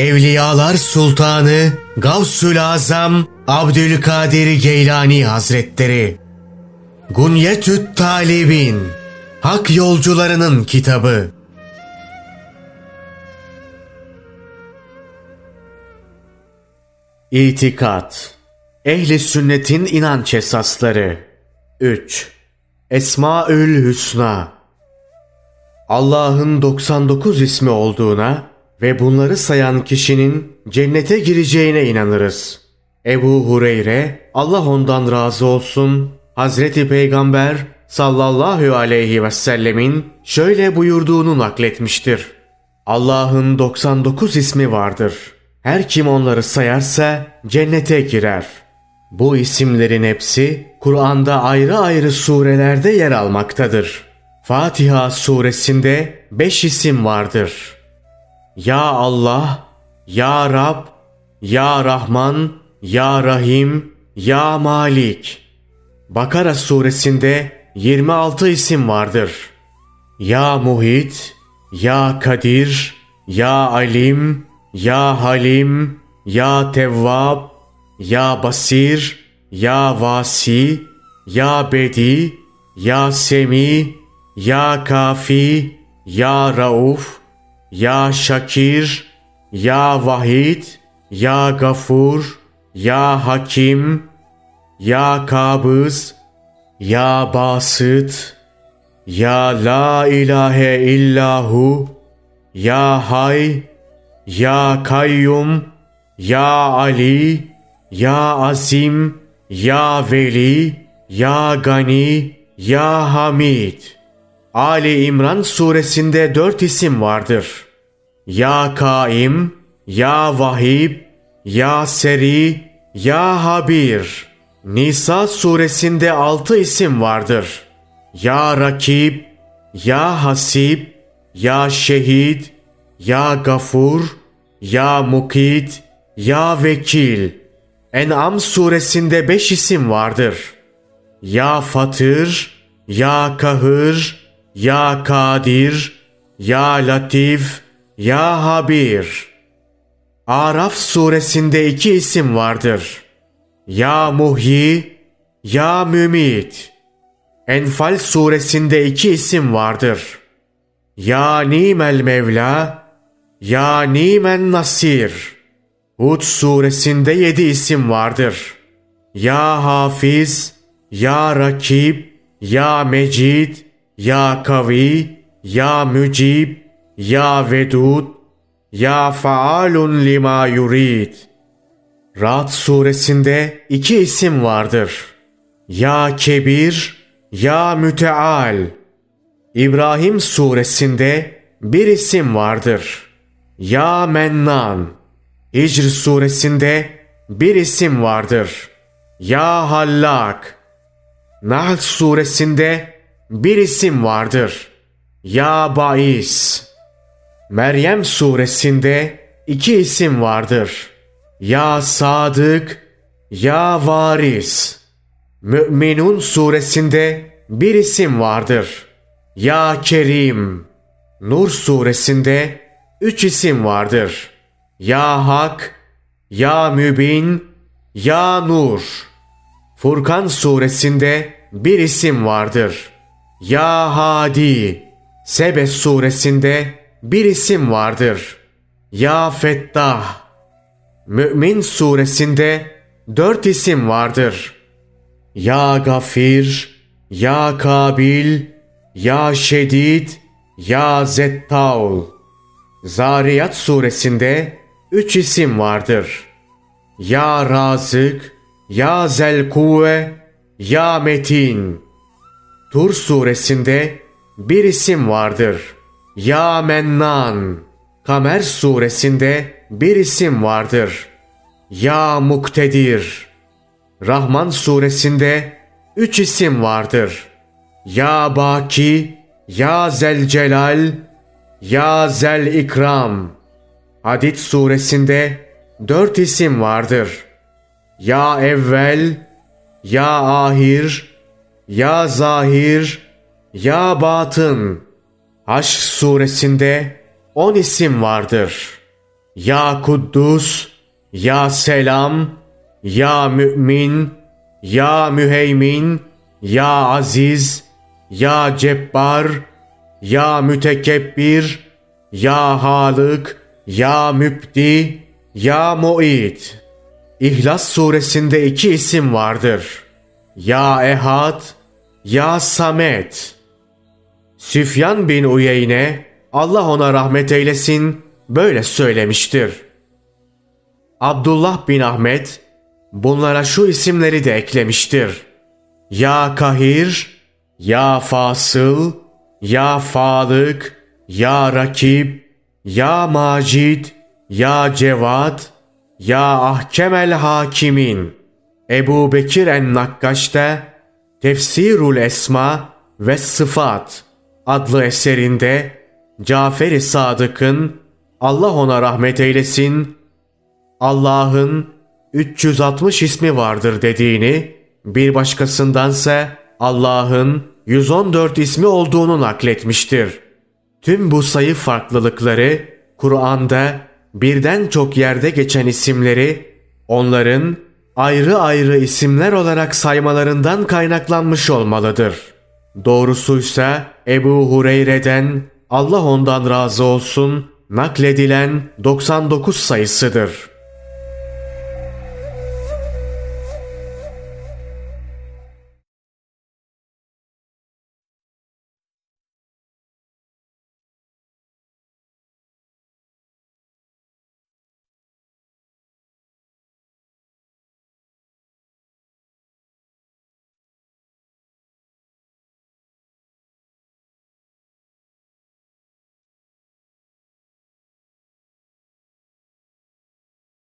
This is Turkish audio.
Evliyalar Sultanı Gavsül Azam Abdülkadir Geylani Hazretleri. Gunyetüt Talibin Hak Yolcularının Kitabı. İtikat. Ehli Sünnet'in inanç esasları. 3. Esmaül Hüsna. Allah'ın 99 ismi olduğuna ve bunları sayan kişinin cennete gireceğine inanırız. Ebu Hureyre, Allah ondan razı olsun, Hazreti Peygamber sallallahu aleyhi ve sellemin şöyle buyurduğunu nakletmiştir. Allah'ın 99 ismi vardır. Her kim onları sayarsa cennete girer. Bu isimlerin hepsi Kur'an'da ayrı ayrı surelerde yer almaktadır. Fatiha suresinde 5 isim vardır. Ya Allah, Ya Rab, Ya Rahman, Ya Rahim, Ya Malik. Bakara suresinde 26 isim vardır. Ya Muhit, Ya Kadir, Ya Alim, Ya Halim, Ya Tevvab, Ya Basir, Ya Vasi, Ya Bedi, Ya Semi, Ya Kafi, Ya Rauf, Ya Şakir, Ya Vahid, Ya Gafur, Ya Hakim, Ya Kabız, Ya Basit, Ya La ilahe illahu, Ya Hay, Ya Kayyum, Ya Ali, Ya Azim, Ya Veli, Ya Gani, Ya Hamid. Ali İmran suresinde dört isim vardır. Ya Kaim, Ya Vahib, Ya Seri, Ya Habir. Nisa suresinde altı isim vardır. Ya Rakib, Ya Hasib, Ya Şehid, Ya Gafur, Ya Mukit, Ya Vekil. En'am suresinde beş isim vardır. Ya Fatır, Ya Kahır, Ya Kadir, Ya Latif, Ya Habir. Araf suresinde iki isim vardır. Ya Muhyi, Ya Mümit. Enfal suresinde iki isim vardır. Ya Nimel Mevla, Ya Nimen Nasir. Hud suresinde yedi isim vardır. Ya Hafiz, Ya Rakib, Ya Mecid, Ya Kavi, Ya Mücib, Ya Vedud, Ya Faalun Lima Yurid. Ra'd suresinde iki isim vardır. Ya Kebir, Ya Müteal. İbrahim suresinde bir isim vardır. Ya Mennan. Hicr suresinde bir isim vardır. Ya Hallak. Nahl suresinde bir isim vardır. Ya Bais. Meryem suresinde iki isim vardır. Ya Sadık, Ya Varis. Mü'minun suresinde bir isim vardır. Ya Kerim. Nur suresinde üç isim vardır. Ya Hak, Ya Mübin, Ya Nur. Furkan suresinde bir isim vardır. Ya Hadi. Sebe suresinde bir isim vardır. Ya Fettah. Mü'min suresinde dört isim vardır. Ya Gafir, Ya Kabil, Ya Şedid, Ya Zettaul. Zariyat suresinde üç isim vardır. Ya Razık, Ya Zelkuve, Ya Metin. Tur suresinde bir isim vardır. Ya Mennan. Kamer suresinde bir isim vardır. Ya Muktedir. Rahman suresinde üç isim vardır. Ya Baki, Ya Zelcelal, Ya Zel İkram. Hadid suresinde dört isim vardır. Ya Evvel, Ya Ahir, Ya Zahir, Ya Batın. Haşr suresinde on isim vardır. Ya Kuddus, Ya Selam, Ya Mü'min, Ya Müheymin, Ya Aziz, Ya Cebbar, Ya Mütekebbir, Ya Halık, Ya Mübdi, Ya Mu'id. İhlas suresinde iki isim vardır. Ya Ehad, Ya Samet. Süfyan bin Uyeyne, Allah ona rahmet eylesin, böyle söylemiştir. Abdullah bin Ahmet, bunlara şu isimleri de eklemiştir. Ya Kahir, Ya Fasıl, Ya Falık, Ya Rakib, Ya Macid, Ya Cevad, Ya Ahkemel Hakimin. Ebu Bekir en-Nakkaş'ta Tefsirul Esma ve Sıfat adlı eserinde Cafer-i Sadık'ın Allah ona rahmet eylesin Allah'ın 360 ismi vardır dediğini bir başkasındansa Allah'ın 114 ismi olduğunu nakletmiştir. Tüm bu sayı farklılıkları Kur'an'da birden çok yerde geçen isimleri onların ayrı ayrı isimler olarak saymalarından kaynaklanmış olmalıdır. Doğrusuysa Ebu Hureyre'den Allah ondan razı olsun nakledilen 99 sayısıdır.